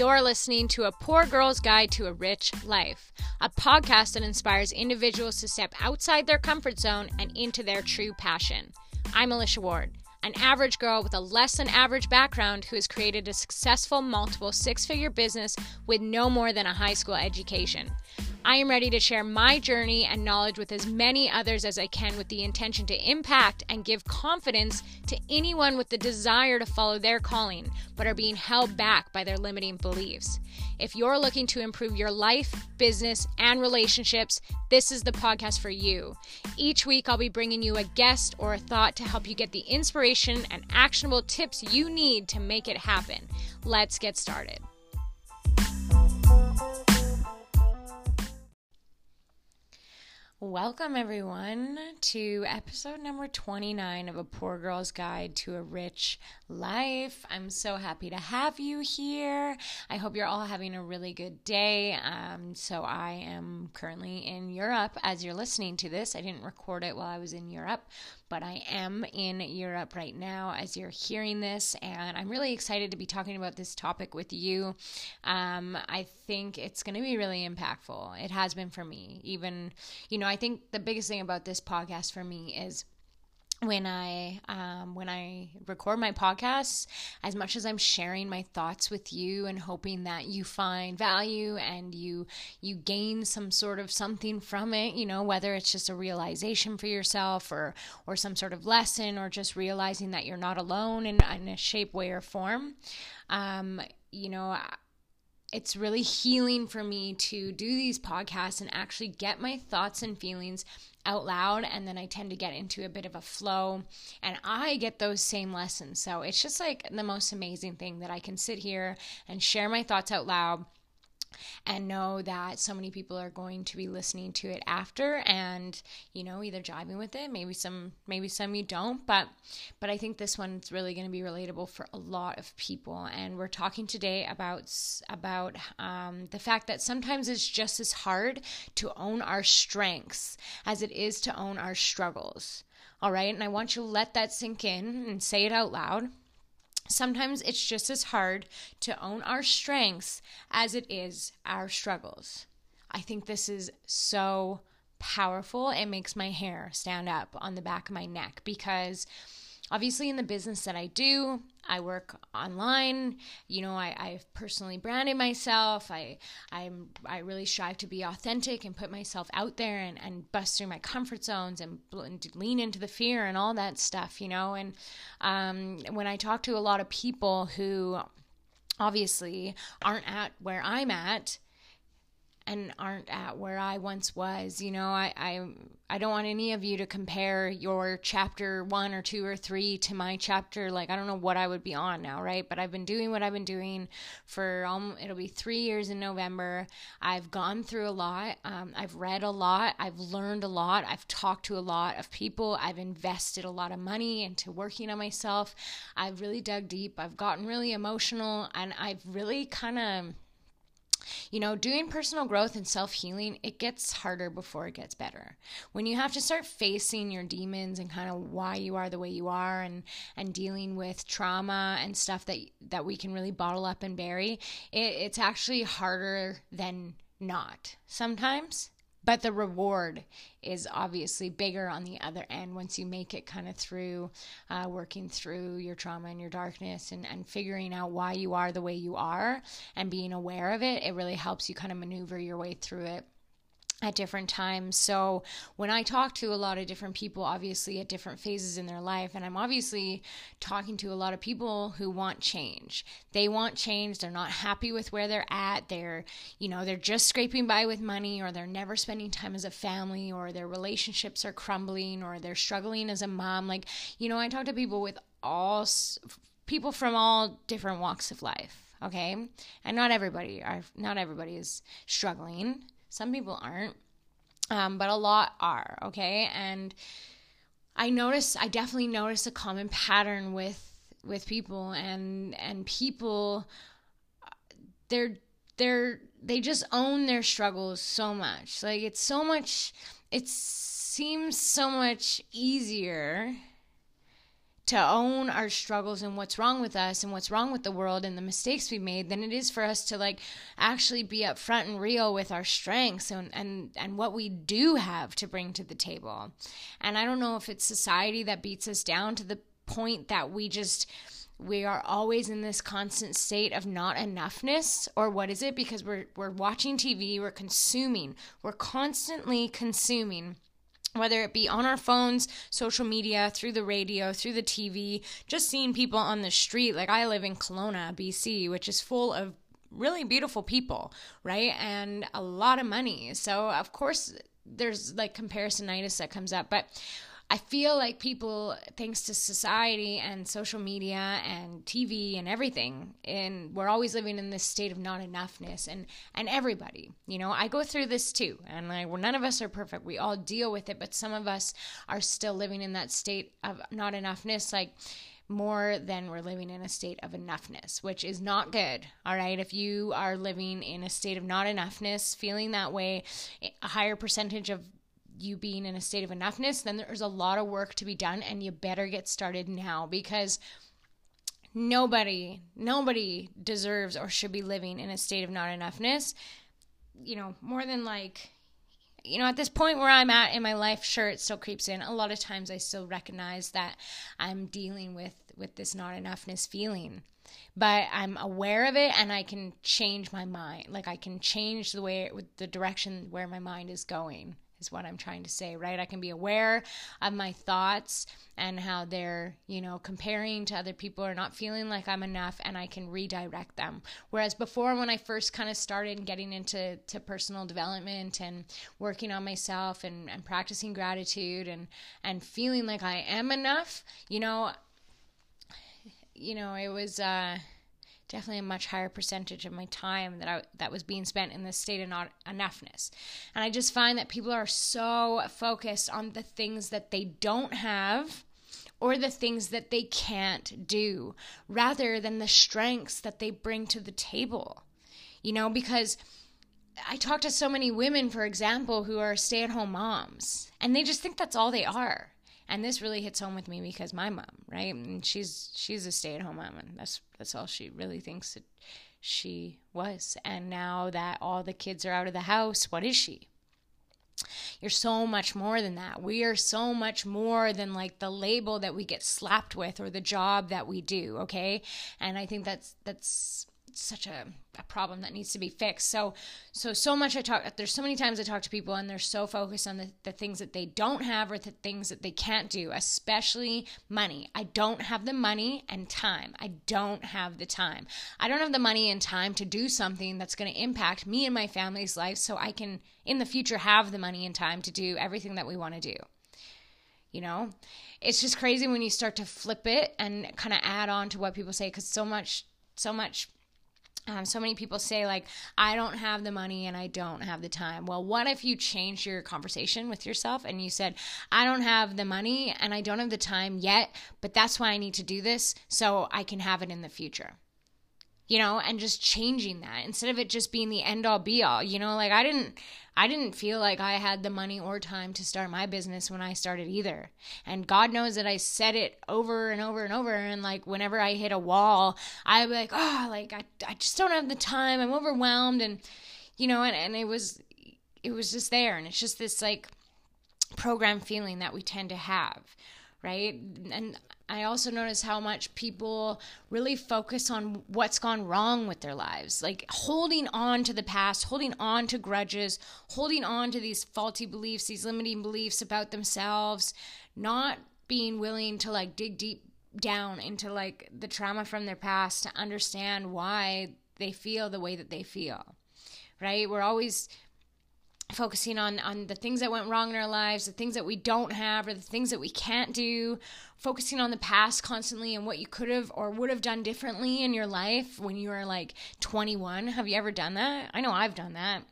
You're listening to A Poor Girl's Guide to a Rich Life, a podcast that inspires individuals to step outside their comfort zone and into their true passion. I'm Alicia Ward, an average girl with a less than average background who has created a successful multiple six figure business with no more than a high school education. I am ready to share my journey and knowledge with as many others as I can with the intention to impact and give confidence to anyone with the desire to follow their calling but are being held back by their limiting beliefs. If you're looking to improve your life, business, and relationships, this is the podcast for you. Each week, I'll be bringing you a guest or a thought to help you get the inspiration and actionable tips you need to make it happen. Let's get started. Welcome, everyone, to episode number 29 of A Poor Girl's Guide to a Rich Life. I'm so happy to have you here. I hope you're all having a really good day. Um, so, I am currently in Europe as you're listening to this. I didn't record it while I was in Europe, but I am in Europe right now as you're hearing this, and I'm really excited to be talking about this topic with you. Um, I think it's going to be really impactful. It has been for me. Even, you know, I think the biggest thing about this podcast for me is when I um, when I record my podcasts, as much as I'm sharing my thoughts with you and hoping that you find value and you you gain some sort of something from it, you know, whether it's just a realization for yourself or or some sort of lesson or just realizing that you're not alone in, in a shape, way, or form. Um, you know, it's really healing for me to do these podcasts and actually get my thoughts and feelings out loud and then I tend to get into a bit of a flow and I get those same lessons. So it's just like the most amazing thing that I can sit here and share my thoughts out loud and know that so many people are going to be listening to it after and you know either jiving with it maybe some maybe some you don't but but i think this one's really going to be relatable for a lot of people. And we're talking today about about um, the fact that sometimes it's just as hard to own our strengths as it is to own our struggles. All right? And i want you to let that sink in and say it out loud Sometimes it's just as hard to own our strengths as it is our struggles. I think this is so powerful. It makes my hair stand up on the back of my neck because obviously in the business that I do, I work online. You know, I, I've personally branded myself. I I'm I really strive to be authentic and put myself out there and, and bust through my comfort zones and, and lean into the fear and all that stuff, you know. And um, when I talk to a lot of people who obviously aren't at where I'm at, and aren't at where I once was. You know, I, I I don't want any of you to compare your chapter one or two or three to my chapter. Like I don't know what I would be on now, right? But I've been doing what I've been doing for um, it'll be three years in November. I've gone through a lot. Um, I've read a lot. I've learned a lot. I've talked to a lot of people. I've invested a lot of money into working on myself. I've really dug deep. I've gotten really emotional, and I've really kind of you know, doing personal growth and self healing, it gets harder before it gets better. When you have to start facing your demons and kind of why you are the way you are and and dealing with trauma and stuff that that we can really bottle up and bury, it, it's actually harder than not sometimes but the reward is obviously bigger on the other end once you make it kind of through uh, working through your trauma and your darkness and, and figuring out why you are the way you are and being aware of it it really helps you kind of maneuver your way through it at different times. So when I talk to a lot of different people, obviously at different phases in their life, and I'm obviously talking to a lot of people who want change. They want change. They're not happy with where they're at. They're, you know, they're just scraping by with money, or they're never spending time as a family, or their relationships are crumbling, or they're struggling as a mom. Like, you know, I talk to people with all people from all different walks of life. Okay, and not everybody are not everybody is struggling some people aren't, um, but a lot are, okay? And I notice, I definitely notice a common pattern with with people and and people they're they're they just own their struggles so much like it's so much it seems so much easier to own our struggles and what's wrong with us and what's wrong with the world and the mistakes we made than it is for us to like actually be upfront and real with our strengths and and and what we do have to bring to the table. And I don't know if it's society that beats us down to the point that we just we are always in this constant state of not enoughness or what is it because we're we're watching TV, we're consuming, we're constantly consuming whether it be on our phones, social media, through the radio, through the TV, just seeing people on the street. Like I live in Kelowna, BC, which is full of really beautiful people, right? And a lot of money. So, of course, there's like comparisonitis that comes up. But I feel like people, thanks to society and social media and TV and everything, and we're always living in this state of not enoughness. And and everybody, you know, I go through this too, and well, none of us are perfect. We all deal with it, but some of us are still living in that state of not enoughness, like more than we're living in a state of enoughness, which is not good. All right. If you are living in a state of not enoughness, feeling that way, a higher percentage of you being in a state of enoughness, then there's a lot of work to be done and you better get started now because nobody nobody deserves or should be living in a state of not enoughness. You know, more than like you know, at this point where I'm at in my life, sure, it still creeps in. A lot of times I still recognize that I'm dealing with with this not enoughness feeling but I'm aware of it and I can change my mind. Like I can change the way, the direction where my mind is going is what I'm trying to say, right? I can be aware of my thoughts and how they're, you know, comparing to other people or not feeling like I'm enough and I can redirect them. Whereas before when I first kind of started getting into to personal development and working on myself and, and practicing gratitude and and feeling like I am enough, you know, you know, it was uh definitely a much higher percentage of my time that I, that was being spent in this state of not enoughness. And I just find that people are so focused on the things that they don't have or the things that they can't do rather than the strengths that they bring to the table. You know, because I talk to so many women, for example, who are stay at home moms, and they just think that's all they are and this really hits home with me because my mom, right? And she's she's a stay-at-home mom, and that's that's all she really thinks that she was. And now that all the kids are out of the house, what is she? You're so much more than that. We are so much more than like the label that we get slapped with or the job that we do, okay? And I think that's that's such a, a problem that needs to be fixed. So, so, so much I talk, there's so many times I talk to people and they're so focused on the, the things that they don't have or the things that they can't do, especially money. I don't have the money and time. I don't have the time. I don't have the money and time to do something that's going to impact me and my family's life so I can, in the future, have the money and time to do everything that we want to do. You know, it's just crazy when you start to flip it and kind of add on to what people say because so much, so much um, so many people say like i don't have the money and i don't have the time. Well what if you changed your conversation with yourself and you said i don't have the money and i don't have the time yet but that's why i need to do this so i can have it in the future you know, and just changing that instead of it just being the end all be all. You know, like I didn't I didn't feel like I had the money or time to start my business when I started either. And God knows that I said it over and over and over and like whenever I hit a wall, I'd be like, "Oh, like I I just don't have the time. I'm overwhelmed." And you know, and and it was it was just there and it's just this like program feeling that we tend to have right? And I also notice how much people really focus on what's gone wrong with their lives, like holding on to the past, holding on to grudges, holding on to these faulty beliefs, these limiting beliefs about themselves, not being willing to like dig deep down into like the trauma from their past to understand why they feel the way that they feel. Right? We're always focusing on on the things that went wrong in our lives the things that we don't have or the things that we can't do focusing on the past constantly and what you could have or would have done differently in your life when you were like 21 have you ever done that? I know i've done that.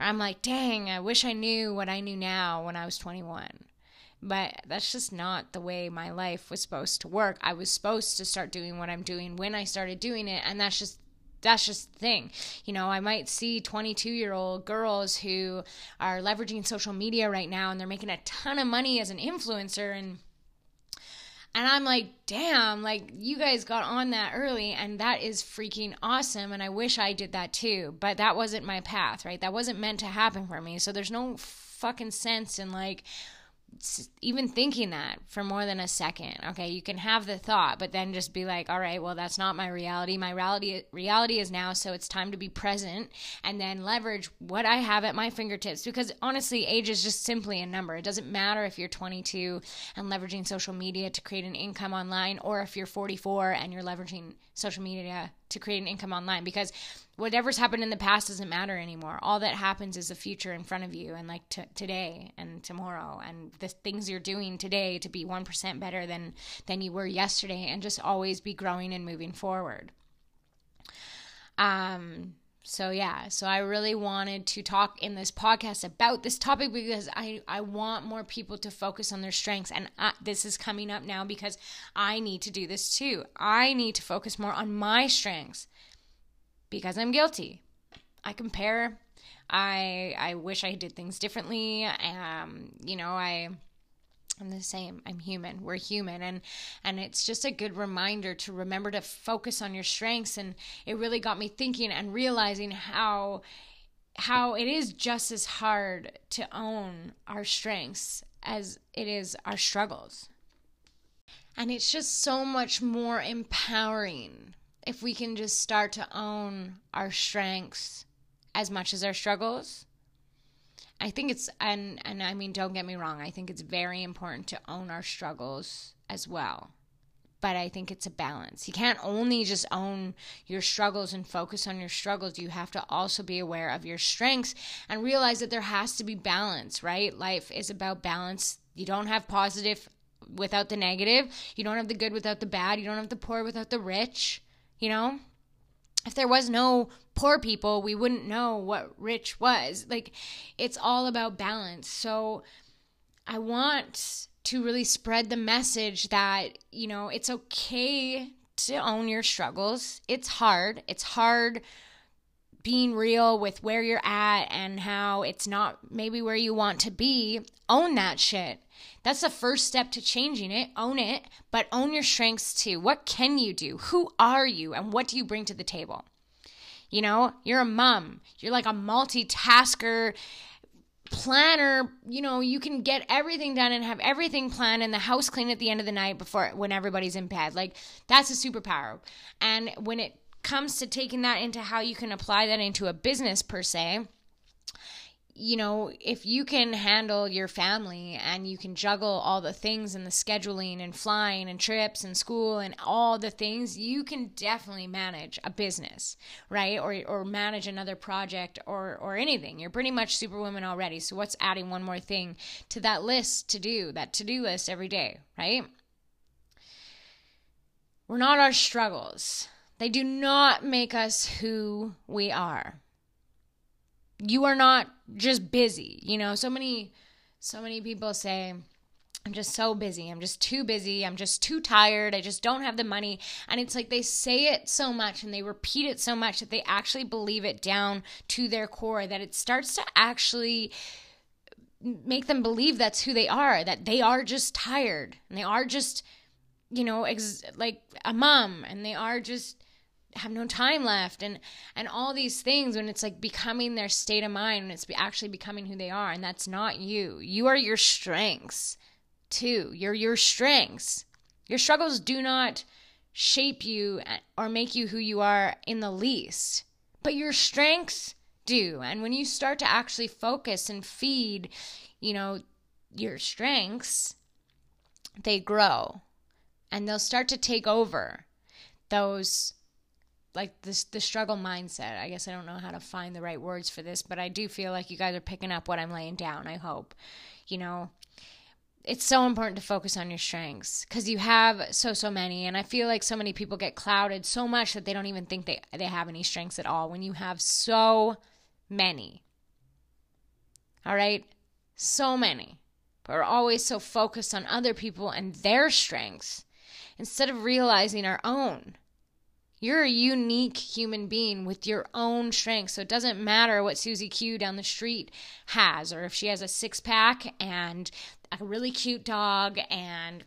I'm like dang i wish i knew what i knew now when i was 21 but that's just not the way my life was supposed to work. I was supposed to start doing what i'm doing when i started doing it and that's just that's just the thing. You know, I might see 22 year old girls who are leveraging social media right now and they're making a ton of money as an influencer and And I'm like, damn, like you guys got on that early and that is freaking awesome. And I wish I did that too. But that wasn't my path, right? That wasn't meant to happen for me. So there's no fucking sense in like, even thinking that for more than a second. Okay, you can have the thought, but then just be like, all right, well, that's not my reality. My reality reality is now, so it's time to be present and then leverage what I have at my fingertips. Because honestly, age is just simply a number. It doesn't matter if you're 22 and leveraging social media to create an income online, or if you're 44 and you're leveraging social media to create an income online because whatever's happened in the past doesn't matter anymore. All that happens is the future in front of you and like t- today and tomorrow and the things you're doing today to be 1% better than than you were yesterday and just always be growing and moving forward. Um so yeah, so I really wanted to talk in this podcast about this topic because I I want more people to focus on their strengths and I, this is coming up now because I need to do this too. I need to focus more on my strengths because I'm guilty. I compare. I I wish I did things differently. Um, you know, I I'm the same. I'm human. We're human and and it's just a good reminder to remember to focus on your strengths and it really got me thinking and realizing how how it is just as hard to own our strengths as it is our struggles. And it's just so much more empowering if we can just start to own our strengths as much as our struggles I think it's and and I mean don't get me wrong, I think it's very important to own our struggles as well. But I think it's a balance. You can't only just own your struggles and focus on your struggles. You have to also be aware of your strengths and realize that there has to be balance, right? Life is about balance. You don't have positive without the negative. You don't have the good without the bad. You don't have the poor without the rich, you know? if there was no poor people, we wouldn't know what rich was. Like, it's all about balance. So, I want to really spread the message that, you know, it's okay to own your struggles. It's hard. It's hard being real with where you're at and how it's not maybe where you want to be. Own that shit. That's the first step to changing it. Own it, but own your strengths too. What can you do? Who are you? And what do you bring to the table? You know, you're a mom, you're like a multitasker planner. You know you can get everything done and have everything planned and the house clean at the end of the night before when everybody's in bed. Like that's a superpower. And when it comes to taking that into how you can apply that into a business per se you know, if you can handle your family and you can juggle all the things and the scheduling and flying and trips and school and all the things, you can definitely manage a business, right? Or or manage another project or or anything. You're pretty much superwoman already. So what's adding one more thing to that list to do, that to-do list every day, right? We're not our struggles. They do not make us who we are you are not just busy. You know, so many so many people say I'm just so busy. I'm just too busy. I'm just too tired. I just don't have the money. And it's like they say it so much and they repeat it so much that they actually believe it down to their core that it starts to actually make them believe that's who they are, that they are just tired and they are just, you know, ex- like a mom and they are just have no time left and and all these things when it's like becoming their state of mind and it's actually becoming who they are and that's not you. You are your strengths too. You're your strengths. Your struggles do not shape you uh, or make you who you are in the least but your strengths do. And when you start to actually focus and feed you know your strengths they grow and they'll start to take over those like this the struggle mindset. I guess I don't know how to find the right words for this, but I do feel like you guys are picking up what I'm laying down. I hope. You know, it's so important to focus on your strengths because you have so so many and i feel like so many people get clouded so much that they don't even think they, they have any strengths at all when you have so many all right so many but we're always so focused on other people and their strengths instead of realizing our own you're a unique human being with your own strengths. So it doesn't matter what Susie Q down the street has, or if she has a six pack and a really cute dog and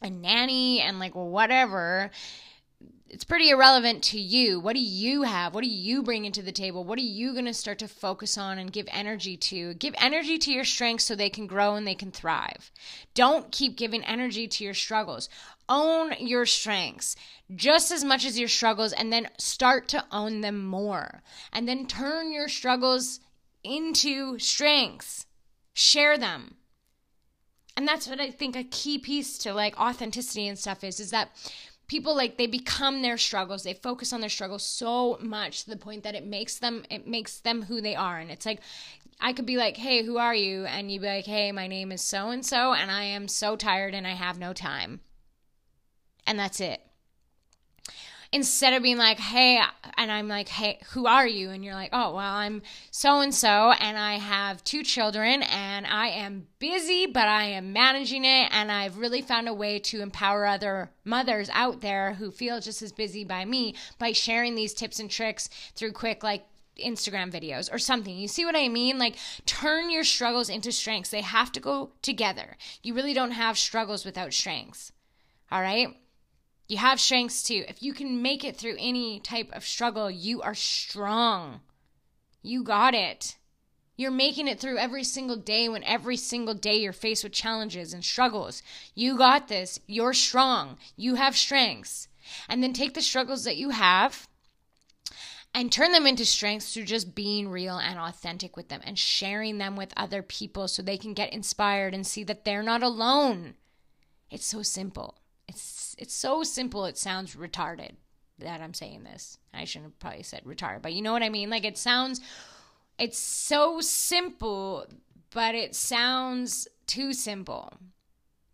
a nanny and like whatever it's pretty irrelevant to you. What do you have? What do you bring into the table? What are you going to start to focus on and give energy to? Give energy to your strengths so they can grow and they can thrive. Don't keep giving energy to your struggles. Own your strengths just as much as your struggles and then start to own them more. And then turn your struggles into strengths. Share them. And that's what I think a key piece to like authenticity and stuff is is that people like they become their struggles they focus on their struggles so much to the point that it makes them it makes them who they are and it's like I could be like, hey, who are you? And you'd be like, hey, my name is so and so, and I am so tired and I have no time. And that's it instead of being like, hey, and I'm like, hey, who are you? And you're like, oh, well, I'm so and so, and I have two children, and I am busy, but I am managing it. And I've really found a way to empower other mothers out there who feel just as busy by me by sharing these tips and tricks through quick, like, Instagram videos or something. You see what I mean? Like, turn your struggles into strengths. They have to go together. You really don't have struggles without strengths. All right? You have strengths too. If you can make it through any type of struggle, you are strong. You got it. You're making it through every single day when every single day you're faced with challenges and struggles. You got this. You're strong. You have strengths. And then take the struggles that you have and turn them into strengths through just being real and authentic with them and sharing them with other people so they can get inspired and see that they're not alone. It's so simple. It's it's so simple it sounds retarded that I'm saying this. I shouldn't have probably said retarded, but you know what I mean? Like it sounds it's so simple, but it sounds too simple.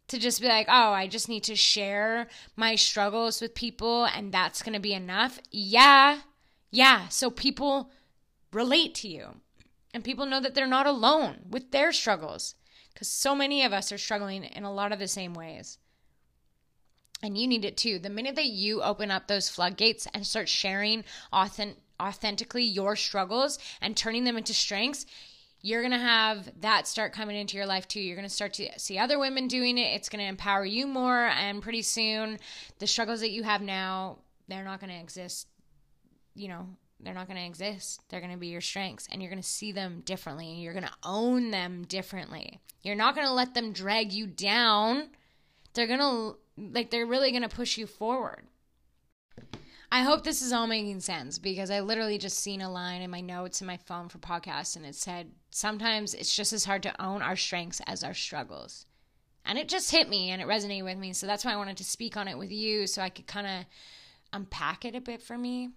To just be like, oh, I just need to share my struggles with people and that's going to be enough. Yeah. Yeah. So people relate to you and people know that they're not alone with their struggles because so many of us are struggling in a lot of the same ways and you need it too. The minute that you open up those floodgates and start sharing authentic, authentically your struggles and turning them into strengths, you're going to have that start coming into your life too. You're going to start to see other women doing it. It's going to empower you more. And pretty soon, the struggles that you have now, they're not going to exist. You know, they're not going to exist. They're going to be your strengths and you're going to see them differently you're going to own them differently. You're not going to let them drag you down. They're going to like they're really going to push you forward. I hope this is all making sense because I literally just seen a line in my notes in my phone for podcasts and it said sometimes it's just as hard to own our strengths as our struggles. And it just hit me and it resonated with me. So that's why I wanted to speak on it with you so I could kind of unpack it a bit for me.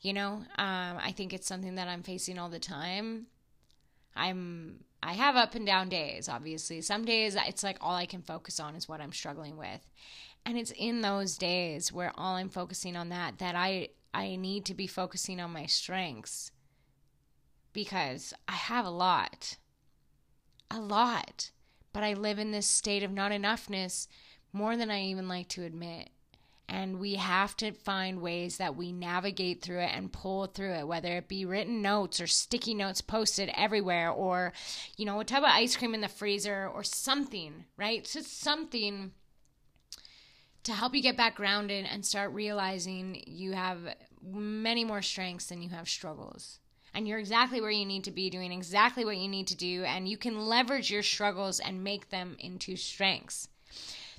You know, um, I think it's something that I'm facing all the time. I'm I have up and down days, obviously. Some days it's like all I can focus on is what I'm struggling with. And it's in those days where all I'm focusing on that that I I need to be focusing on my strengths because I have a lot. A lot. But I live in this state of not enoughness more than I even like to admit and we have to find ways that we navigate through it and pull through it whether it be written notes or sticky notes posted everywhere or you know a tub of ice cream in the freezer or something right? Just something to help you get back grounded and start realizing you have many more strengths than you have struggles. And you're exactly where you need to be doing exactly what you need to do and you can leverage your struggles and make them into strengths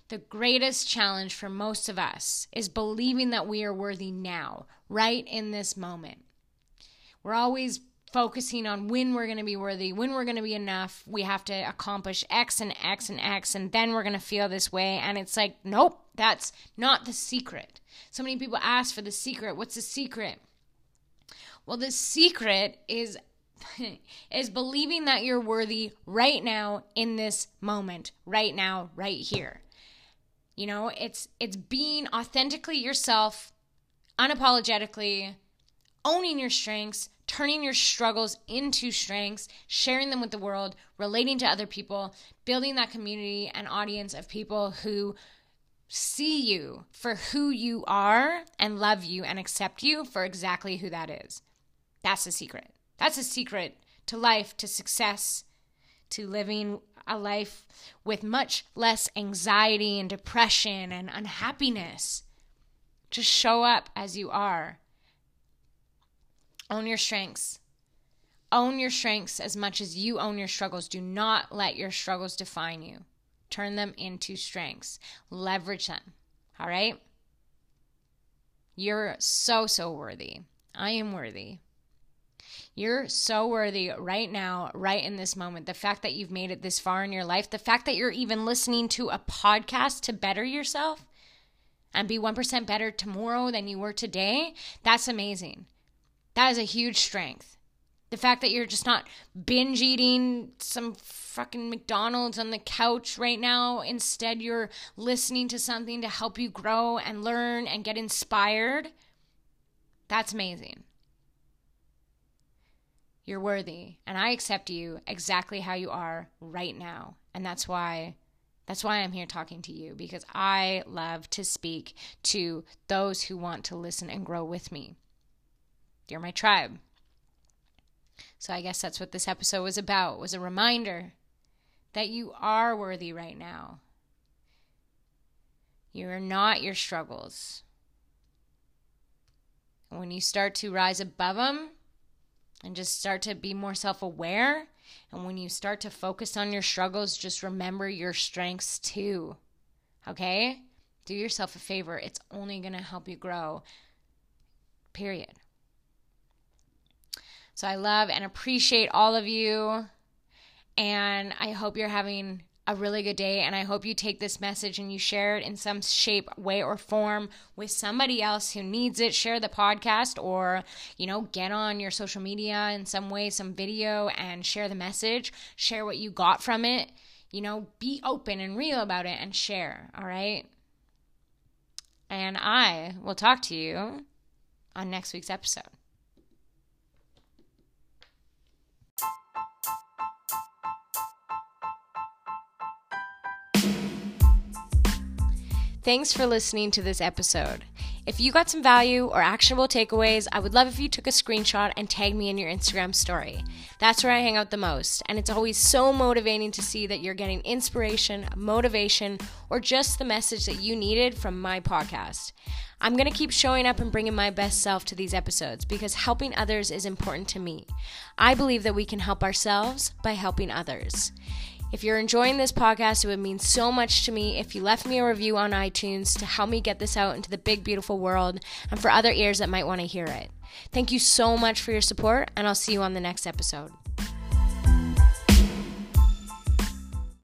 the greatest challenge for most of us is believing that we are worthy now, right in this moment. We're always focusing on when we're going to be worthy, when we're going to be enough. We have to accomplish X and X and X, and then we're going to feel this way. And it's like, nope, that's not the secret. So many people ask for the secret. What's the secret? Well, the secret is is believing that you're worthy right now in this moment, right now, right here. You know, it's it's being authentically yourself, unapologetically, owning your strengths, turning your struggles into strengths, sharing them with the world, relating to other people, building that community and audience of people who see you for who you are and love you and accept you for exactly who that is. That's the secret. That's a secret to life, to success, to living a life with much less anxiety and depression and unhappiness. Just show up as you are. Own your strengths. Own your strengths as much as you own your struggles. Do not let your struggles define you. Turn them into strengths. Leverage them. All right? You're so, so worthy. I am worthy. You're so worthy right now, right in this moment. The fact that you've made it this far in your life, the fact that you're even listening to a podcast to better yourself and be 1% better tomorrow than you were today, that's amazing. That is a huge strength. The fact that you're just not binge eating some fucking McDonald's on the couch right now. Instead, you're listening to something to help you grow and learn and get inspired. That's amazing. You're worthy, and I accept you exactly how you are right now. And that's why that's why I'm here talking to you because I love to speak to those who want to listen and grow with me. You're my tribe. So I guess that's what this episode was about was a reminder that you are worthy right now. You are not your struggles. And when you start to rise above them, and just start to be more self aware. And when you start to focus on your struggles, just remember your strengths too. Okay? Do yourself a favor. It's only going to help you grow. Period. So I love and appreciate all of you. And I hope you're having a really good day. And I hope you take this message and you share it in some shape, way, or form with somebody else who needs it. Share the podcast or, you know, get on your social media in some way, some video, and share the message. Share what you got from it. You know, be open and real about it and share. All right. And I will talk to you on next week's episode. Thanks for listening to this episode. If you got some value or actionable takeaways, I would love if you took a screenshot and tagged me in your Instagram story. That's where I hang out the most, and it's always so motivating to see that you're getting inspiration, motivation, or just the message that you needed from my podcast. I'm going to keep showing up and bringing my best self to these episodes because helping others is important to me. I believe that we can help ourselves by helping others. If you're enjoying this podcast, it would mean so much to me if you left me a review on iTunes to help me get this out into the big, beautiful world and for other ears that might want to hear it. Thank you so much for your support, and I'll see you on the next episode.